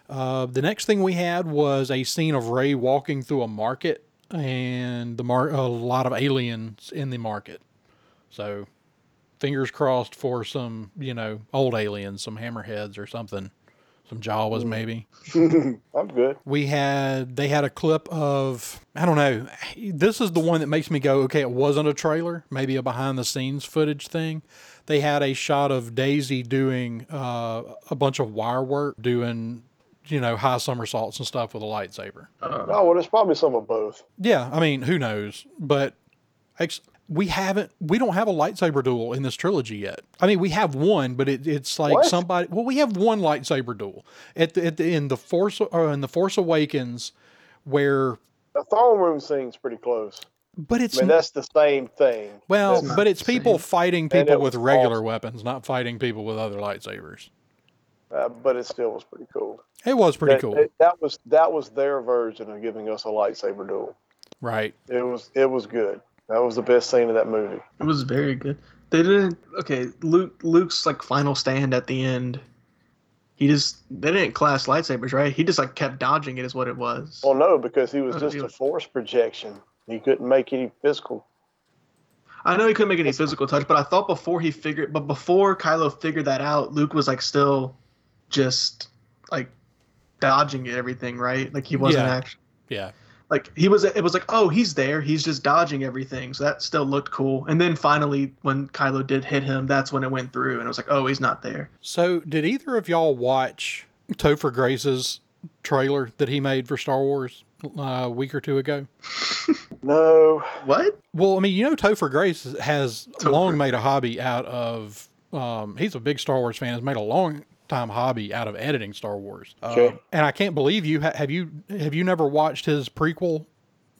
Uh, the next thing we had was a scene of Rey walking through a market, and the mar- a lot of aliens in the market. So, fingers crossed for some, you know, old aliens, some hammerheads or something, some Jawas maybe. I'm good. We had they had a clip of I don't know. This is the one that makes me go, okay, it wasn't a trailer, maybe a behind the scenes footage thing. They had a shot of Daisy doing uh, a bunch of wire work, doing you know high somersaults and stuff with a lightsaber. Uh, Oh well, there's probably some of both. Yeah, I mean, who knows? But we haven't, we don't have a lightsaber duel in this trilogy yet. I mean, we have one, but it, it's like What? somebody. Well, we have one lightsaber duel at the, at the in the Force or in the Force Awakens, where, The throne room scene's pretty close. but it's I mean, that's the same thing. well, That's- but it's people same. fighting people with regular awesome. weapons, not fighting people with other lightsabers. uh, but it still was pretty cool. It was pretty that, cool, That, that was that was their version of giving us a lightsaber duel. right? It was it was good. That was the best scene of that movie. It was very good. They didn't. Okay, Luke. Luke's like final stand at the end. He just they didn't clash lightsabers, right? He just like kept dodging it, is what it was. Well, no, because he was Oh, just he a was- force projection. He couldn't make any physical. I know he couldn't make any physical touch, but I thought before he figured, but before Kylo figured that out, Luke was like still just like dodging it, everything, right? Like he wasn't Yeah. actually Yeah, like he was. It was like, oh, he's there. He's just dodging everything. So that still looked cool. And then finally, when Kylo did hit him, that's when it went through, and it was like, oh, he's not there. So, did either of y'all watch Topher Grace's trailer that he made for Star Wars uh, a week or two ago? No, What? Well, I mean, you know, Topher Grace has Topher. long made a hobby out of. Um, he's a big Star Wars fan. Has made a long time hobby out of editing Star Wars. Okay. Um, and I can't believe you ha- have you have you never watched his prequel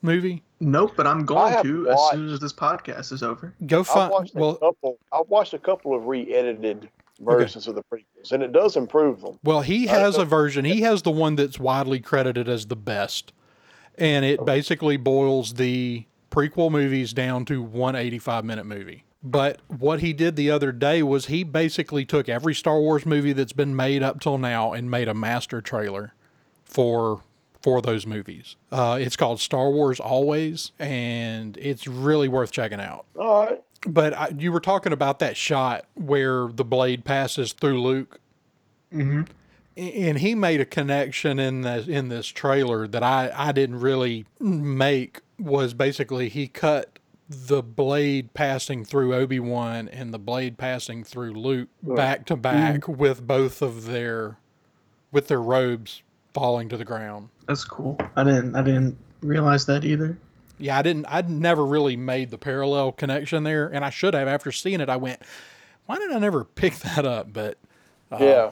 movie? Nope, but I'm going have to as soon as this podcast is over. Go I've find. watched Well, couple. I've watched a couple of re-edited versions of the prequels, and it does improve them. Well, he has a version. He has the one that's widely credited as the best, and it basically boils the prequel movies down to one 85 minute movie. But what he did the other day was he basically took every Star Wars movie that's been made up till now and made a master trailer for for those movies. Uh, it's called Star Wars Always, and it's really worth checking out. All right. But I, you were talking about that shot where the blade passes through Luke Mm-hmm. and he made a connection in this in this trailer that I I didn't really make was basically he cut the blade passing through Obi Wan and the blade passing through Luke back to back with both of their with their robes falling to the ground. That's cool. I didn't. I didn't realize that either. Yeah, I didn't. I'd never really made the parallel connection there, and I should have. After seeing it, I went, "Why did I never pick that up?" But uh, yeah,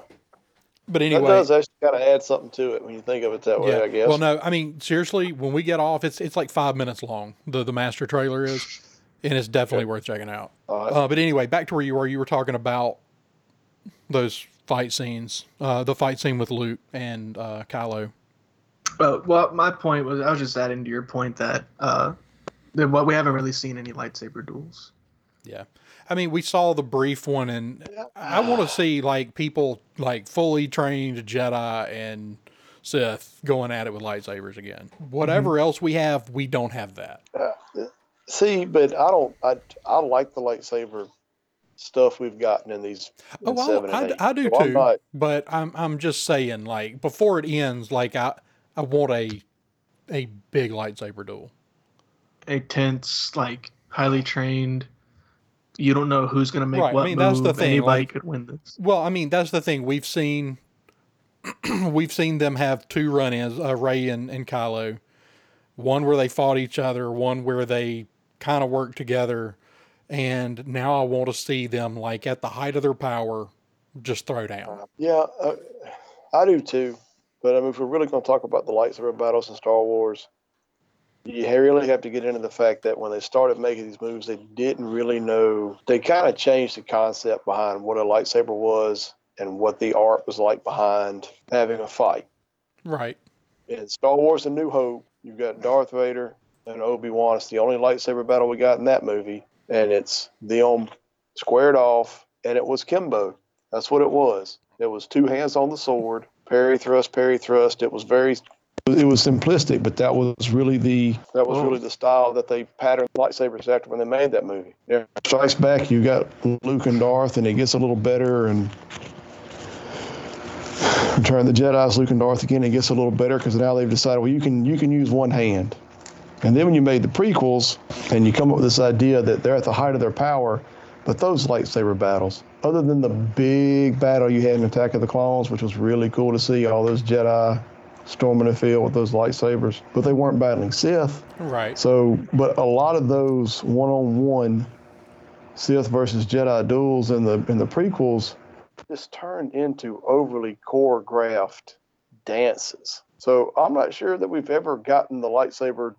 But anyway, that does actually kind of add something to it when you think of it that way. yeah. I guess. Well, no, I mean seriously, when we get off, it's it's like five minutes long. The the master trailer is, and it's definitely worth checking out. All right. Uh, but anyway, back to where you were. You were talking about those fight scenes. Uh, the fight scene with Luke and uh, Kylo. Well, well, my point was I was just adding to your point that uh, that what we haven't really seen any lightsaber duels. Yeah. I mean, we saw the brief one, and I want to see like people like fully trained Jedi and Sith going at it with lightsabers again. Whatever Mm-hmm. else we have, we don't have that. See, but I don't. I I like the lightsaber stuff we've gotten in these. Oh, in well, seven and I, eight. I do So I'm too. not- But I'm I'm just saying, like before it ends, like I I want a a big lightsaber duel. A tense like highly trained. You don't know who's gonna make Right, I what mean, move. that's the thing, Anybody like- could win this. Well, I mean, that's the thing. We've seen we've seen them have two run-ins, uh, Rey and, and Kylo. One where they fought each other, one where they kind of worked together, and now I want to see them like at the height of their power, just throw down. Yeah, uh, I do too. But I mean, if we're really going to talk about the lightsaber battles in Star Wars, you really have to get into the fact that when they started making these moves, they didn't really know. They kind of changed the concept behind what a lightsaber was and what the art was like behind having a fight. Right. In Star Wars: A New Hope, you've got Darth Vader and Obi Wan. It's the only lightsaber battle we got in that movie, and it's them squared off, and it was Kimbo. That's what it was. It was two hands on the sword, parry thrust, parry thrust. It was very. It was simplistic, but that was really the that was really the style that they patterned lightsabers after when they made that movie. Yeah. Strikes back, you got Luke and Darth, and it gets a little better, and Return the Jedi's Luke and Darth again. It gets a little better because now they've decided, well, you can you can use one hand. And then when you made the prequels, and you come up with this idea that they're at the height of their power, but those lightsaber battles, other than the big battle you had in Attack of the Clones, which was really cool to see, all those Jedi storming the field with those lightsabers, but they weren't battling Sith. Right. So, but a lot of those one-on-one Sith versus Jedi duels in the in the prequels just turned into overly choreographed dances. So I'm not sure that we've ever gotten the lightsaber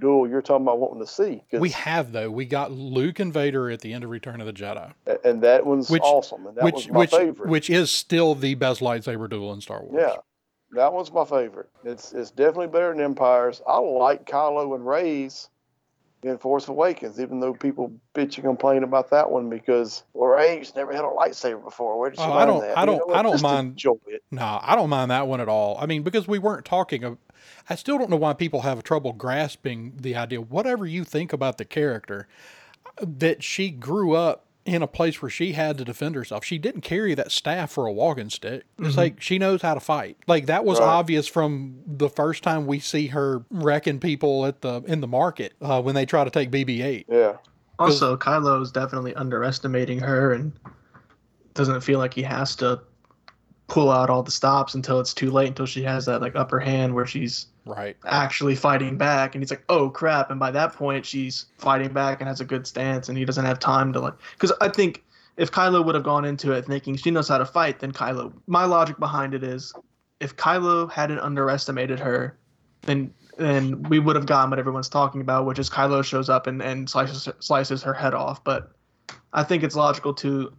duel you're talking about wanting to see. We have though. We got Luke and Vader at the end of Return of the Jedi, and that one's Which- awesome, and that which was my which favorite. which is still the best lightsaber duel in Star Wars. yeah, that one's my favorite. It's it's definitely better than Empires. I like Kylo and Rey's in Force Awakens, even though people bitch and complain about that one because well, Rey's never had a lightsaber before. Where did she Oh, I don't- that? I don't- know? I don't Just mind- Enjoy it. No, I don't mind that one at all. I mean, because we weren't talking. Of, I still don't know why people have trouble grasping the idea. Whatever you think about the character, that she grew up in a place where she had to defend herself. She didn't carry that staff for a walking stick. It's like she knows how to fight. Like that was Right. obvious from the first time we see her wrecking people at the in the market uh, when they try to take BB-8. Yeah. Also, Kylo is definitely underestimating her and doesn't feel like he has to pull out all the stops until it's too late until she has that like upper hand where she's Right. actually fighting back and he's like oh crap and by that point she's fighting back and has a good stance and he doesn't have time to like because i think if kylo would have gone into it thinking she knows how to fight then kylo my logic behind it is if kylo hadn't underestimated her then then we would have gotten what everyone's talking about which is kylo shows up and, and slices slices her head off but i think it's logical to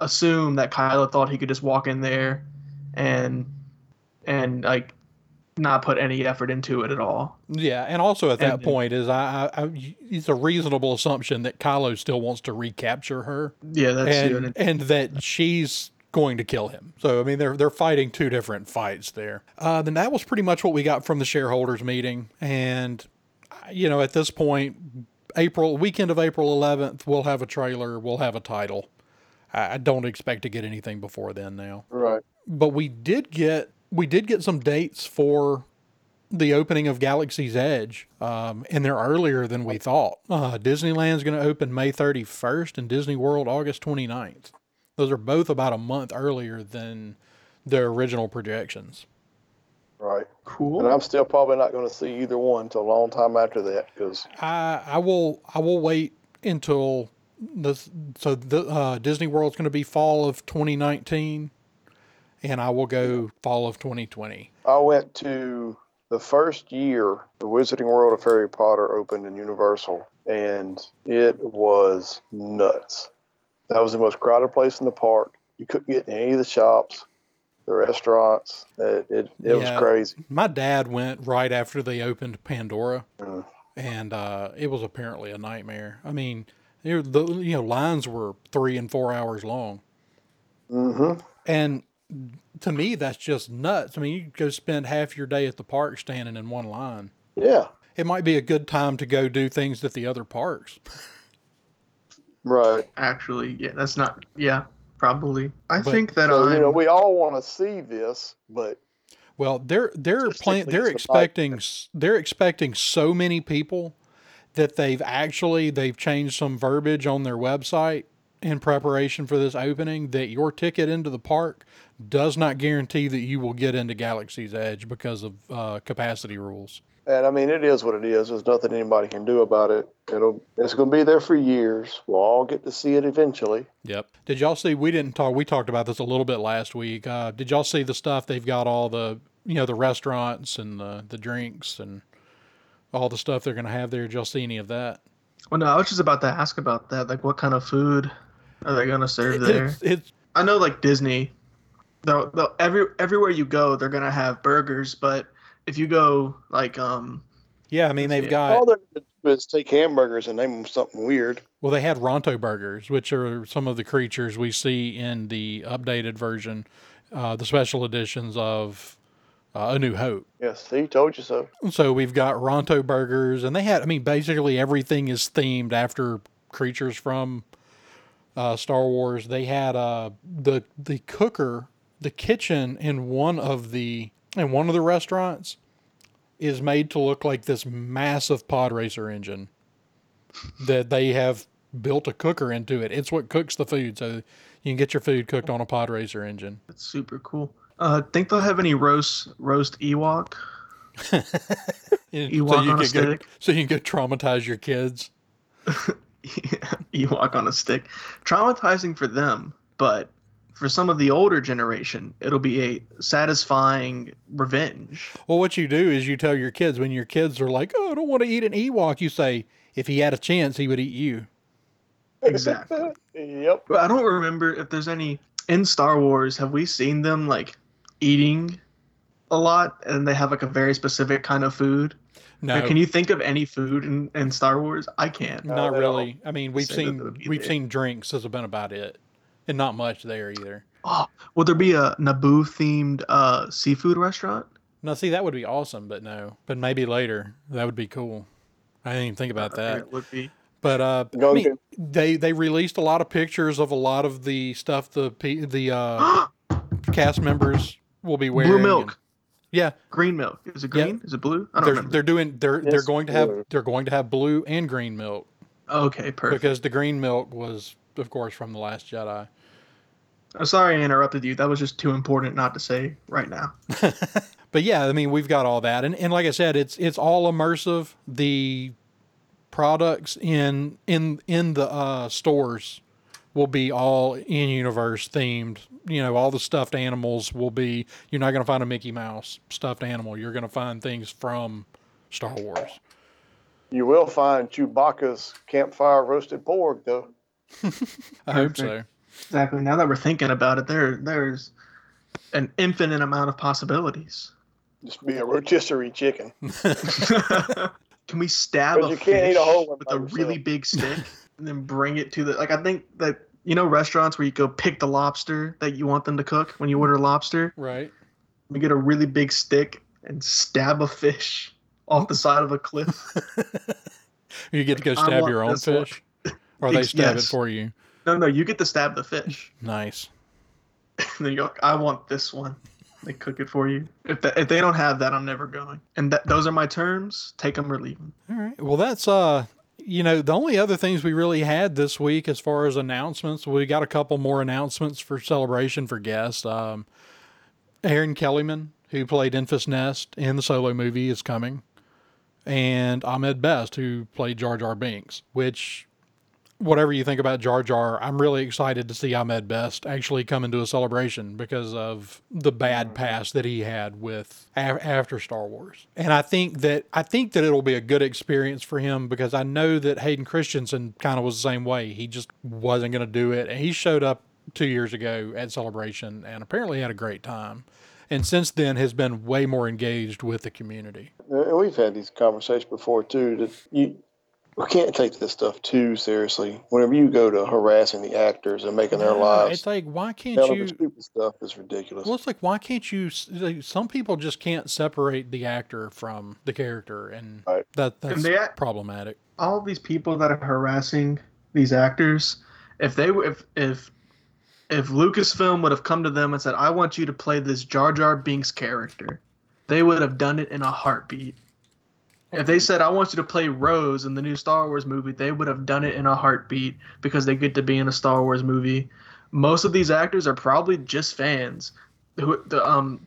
assume that kylo thought he could just walk in there and and like not put any effort into it at all. Yeah, and also at that And- point is I, I, I it's a reasonable assumption that Kylo still wants to recapture her. Yeah, that's and it. and that she's going to kill him. So I mean, they're they're fighting two different fights there. Uh, then that was pretty much what we got from the shareholders meeting, and you know, at this point, April weekend of April 11th, we'll have a trailer, we'll have a title. I, I don't expect to get anything before then now, Right. but we did get we did get some dates for the opening of Galaxy's Edge, um, and they're earlier than we thought. Uh, Disneyland's going to open May 31st and Disney World August 29th. Those are both about a month earlier than their original projections. Right. Cool. And I'm still probably not going to see either one until a long time after that because I I will I will wait until this. So the uh, Disney World's going to be fall of 2019, and I will go fall of 2020. I went to the first year the Wizarding World of Harry Potter opened in Universal, and it was nuts. That was the most crowded place in the park. You couldn't get in any of the shops, the restaurants. It it, it was crazy. My dad went right after they opened Pandora, Mm. and uh, it was apparently a nightmare. I mean, the you know lines were three and four hours long, Mm-hmm. and to me that's just nuts. I mean, you go spend half your day at the park standing in one line. Yeah. It might be a good time to go do things at the other parks. Right. Actually, yeah, that's not. Yeah, probably. I But- think that So I'm. you know we all want to see this, but Well, they're they're plan they're it's the bike. expecting they're expecting so many people that they've actually they've changed some verbiage on their website in preparation for this opening that your ticket into the park does not guarantee that you will get into Galaxy's Edge because of uh, capacity rules. And I mean, it is what it is. There's nothing anybody can do about it. It'll it's going to be there for years. We'll all get to see it eventually. Yep. Did y'all see? We didn't talk. We talked about this a little bit last week. Uh, did y'all see the stuff? They've got all the you know the restaurants and the the drinks and all the stuff they're going to have there. Did y'all see any of that? Well, no, I was just about to ask about that. Like, what kind of food are they gonna serve there? It's, it's I know, like Disney, though, though every everywhere you go, they're gonna have burgers. But if you go like, um, yeah. I mean, they've Yeah. got all they're going to do is take hamburgers and name them something weird. Well, they had Ronto burgers, which are some of the creatures we see in the updated version, uh, the special editions of uh, A New Hope. Yes, he told you so. So we've got Ronto burgers, and they had, I mean, basically everything is themed after creatures from uh, Star Wars. They had uh, the the cooker, the kitchen in one of the in one of the restaurants is made to look like this massive pod racer engine that they have built a cooker into it. It's what cooks the food, so you can get your food cooked on a pod racer engine. it's super cool. Uh, think they'll have any roast roast Ewok? Ewok so you on a can go, so you can go traumatize your kids. Ewok on a stick. Traumatizing for them, but for some of the older generation, it'll be a satisfying revenge. Well, what you do is you tell your kids when your kids are like, "Oh, I don't want to eat an Ewok," you say, "If he had a chance, he would eat you." Exactly. yep. But I don't remember if there's any in Star Wars. Have we seen them like eating a lot, and they have like a very specific kind of food? No, Or can you think of any food in, in Star Wars? I can't. Not they really. I mean, we've say seen they we've there. seen drinks has been about it, and not much there either. Oh, will there be a Naboo themed uh, seafood restaurant? No, see, that would be awesome, but no. But maybe later that would be cool. I didn't even think about that. It would be. But uh, I mean, they they released a lot of pictures of a lot of the stuff the the uh, cast members will be wearing. Blue and- milk, yeah, green milk. Is it Yeah. green? Is it blue? I don't they're remember. they're doing they're they're Yes, going to have blue. they're going to have blue and green milk Okay, perfect. because the green milk was of course from the Last Jedi. I'm sorry I interrupted you. That was just too important not to say right now. But yeah, I mean we've got all that, and and like I said, it's it's all immersive. The products in in in the uh, stores will be all in universe themed. You know, all the stuffed animals will be. You're not going to find a Mickey Mouse stuffed animal. You're going to find things from Star Wars. You will find Chewbacca's campfire roasted pork, though. I hope so. Exactly. Now that we're thinking about it, there there's an infinite amount of possibilities. Just be a rotisserie chicken. Can we stab a you can't eat fish a whole one with by a really big stick and then bring it to the like? I think that you know restaurants where you go pick the lobster that you want them to cook when you order lobster. Right. We get a really big stick and stab a fish off the side of a cliff. You get to go stab your own this one. fish, or they stab it for you. No, no, you get to stab the fish. Nice. And then you go, I want this one. They cook it for you. If, that, if they don't have that, I'm never going. And that, those are my terms. Take them or leave them. All right. Well, that's uh, you know, the only other things we really had this week as far as announcements. We got a couple more announcements for celebration for guests. Um, Erin Kellyman, who played Enfys Nest in the Solo movie, is coming, and Ahmed Best, who played Jar Jar Binks. Which, whatever you think about Jar Jar, I'm really excited to see Ahmed Best actually come into a celebration because of the bad mm. past that he had with a- after Star Wars. And I think that I think that it'll be a good experience for him because I know that Hayden Christensen kind of was the same way. He just wasn't going to do it, and he showed up two years ago at Celebration and apparently had a great time. And since then has been way more engaged with the community. And we've had these conversations before too. That you we can't take this stuff too seriously. Whenever you go to harassing the actors and making their Yeah, lives, It's like why can't telling you them stupid stuff is ridiculous. Well, it's like why can't you? like, Some people just can't separate the actor from the character, and Right. that that's And they problematic. All of these people that are harassing these actors, if they were, if, if, if Lucasfilm would have come to them and said, I want you to play this Jar Jar Binks character, they would have done it in a heartbeat. If they said, I want you to play Rose in the new Star Wars movie, they would have done it in a heartbeat because they get to be in a Star Wars movie. Most of these actors are probably just fans. Who the um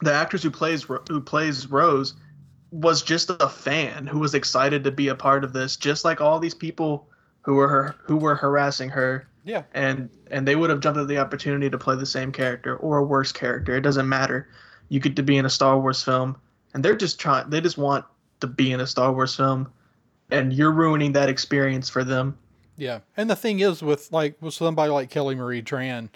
the actress who plays who plays Rose was just a fan who was excited to be a part of this, just like all these people who were her, who were harassing her. Yeah. And and they would have jumped at the opportunity to play the same character or a worse character. It doesn't matter. You get to be in a Star Wars film, and they're just trying. They just want to be in a Star Wars film, and you're ruining that experience for them. Yeah. And the thing is with like with somebody like Kelly Marie Tran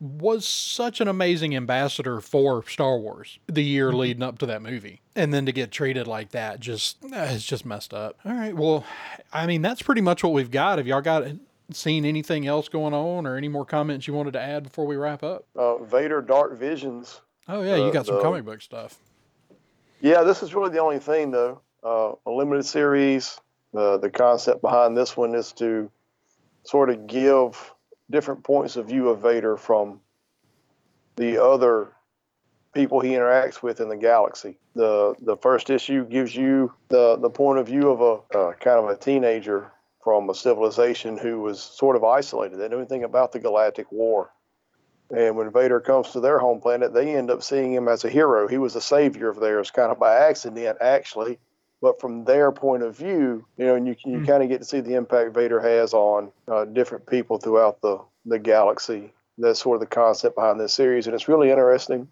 was such an amazing ambassador for Star Wars the year Mm-hmm. leading up to that movie. And then to get treated like that just uh, it's just messed up. All right. Well, I mean that's pretty much what we've got. Have y'all got seen anything else going on or any more comments you wanted to add before we wrap up? Uh, Vader Dark Visions. Oh yeah, you Uh, got some the- comic book stuff. Yeah, this is really the only thing though. Uh, a limited series. Uh, the concept behind this one is to sort of give different points of view of Vader from the other people he interacts with in the galaxy. The the first issue gives you the the point of view of a uh, kind of a teenager from a civilization who was sort of isolated. They know anything about the Galactic War. And when Vader comes to their home planet, they end up seeing him as a hero. He was a savior of theirs, kind of by accident, actually. But from their point of view, you know, and you you Hmm. kind of get to see the impact Vader has on uh, different people throughout the the galaxy. That's sort of the concept behind this series, and it's really interesting.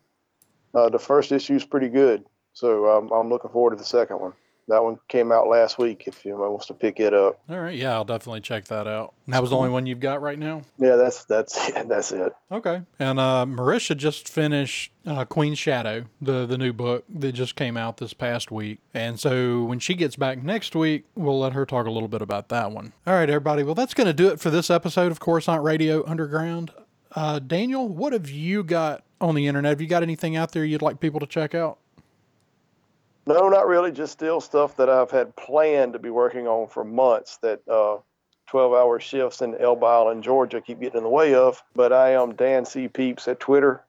Uh, the first issue is pretty good, so um, I'm looking forward to the second one. That one came out last week. If you wants to pick it up, All right, yeah, I'll definitely check that out. And that was the only one you've got right now? yeah, that's that's that's it. Okay. And uh, Marisha just finished uh, Queen's Shadow, the the new book that just came out this past week. And so when she gets back next week, we'll let her talk a little bit about that one. All right, everybody. Well, that's going to do it for this episode of Coruscant Radio Underground. Uh, Daniel, what have you got on the internet? Have you got anything out there you'd like people to check out? No, not really. Just still stuff that I've had planned to be working on for months that uh, 12 hour shifts in Elba Island, Georgia keep getting in the way of. But I am Dan C. Peeps at Twitter.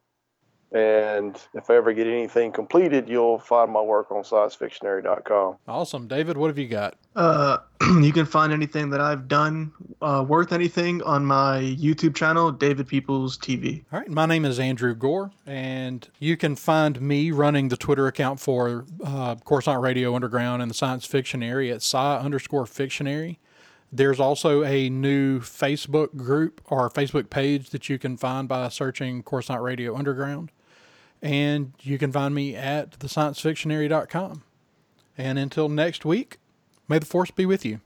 And if I ever get anything completed, you'll find my work on sciencefictionary.com. Awesome. David, what have you got? Uh, you can find anything that I've done uh, worth anything on my YouTube channel, David Peoples TV. All right, my name is Andrew Gore, and you can find me running the Twitter account for uh, Coruscant Radio Underground and the science fiction area at sci underscore fictionary. There's also a new Facebook group or Facebook page that you can find by searching Coruscant Radio Underground. And you can find me at thesciencefictionary.com. And until next week, may the force be with you.